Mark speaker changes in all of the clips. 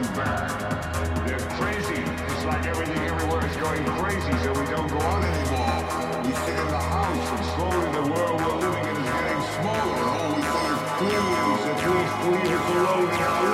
Speaker 1: looking back. They're crazy. It's like everything everywhere is going crazy, so we don't go out anymore. We sit in the house, and slowly the world we're living in is getting smaller. All these other clues that we flee to below now.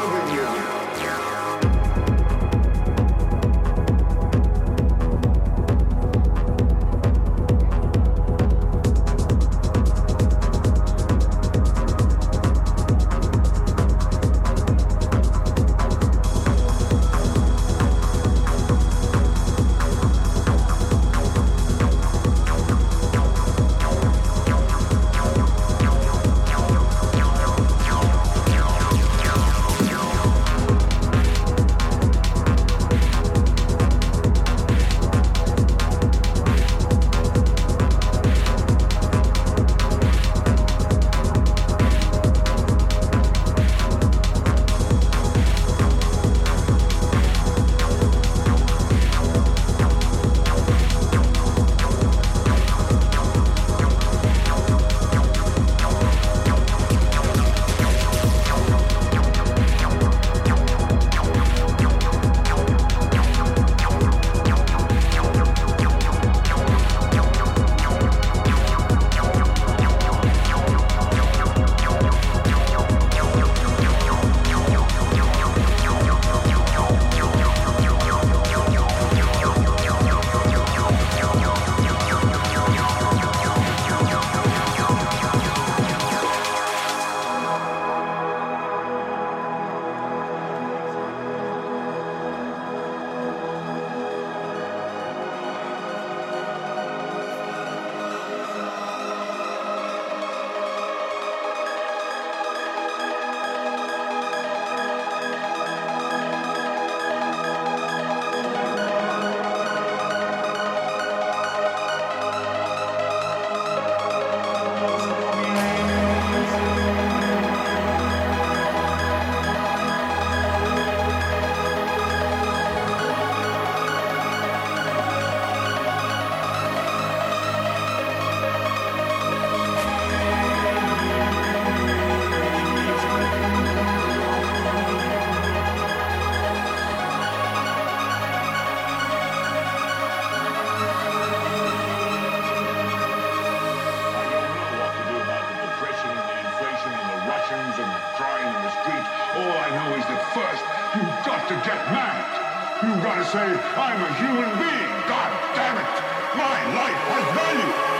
Speaker 1: Say, I'm a human being. God damn it. My life has value.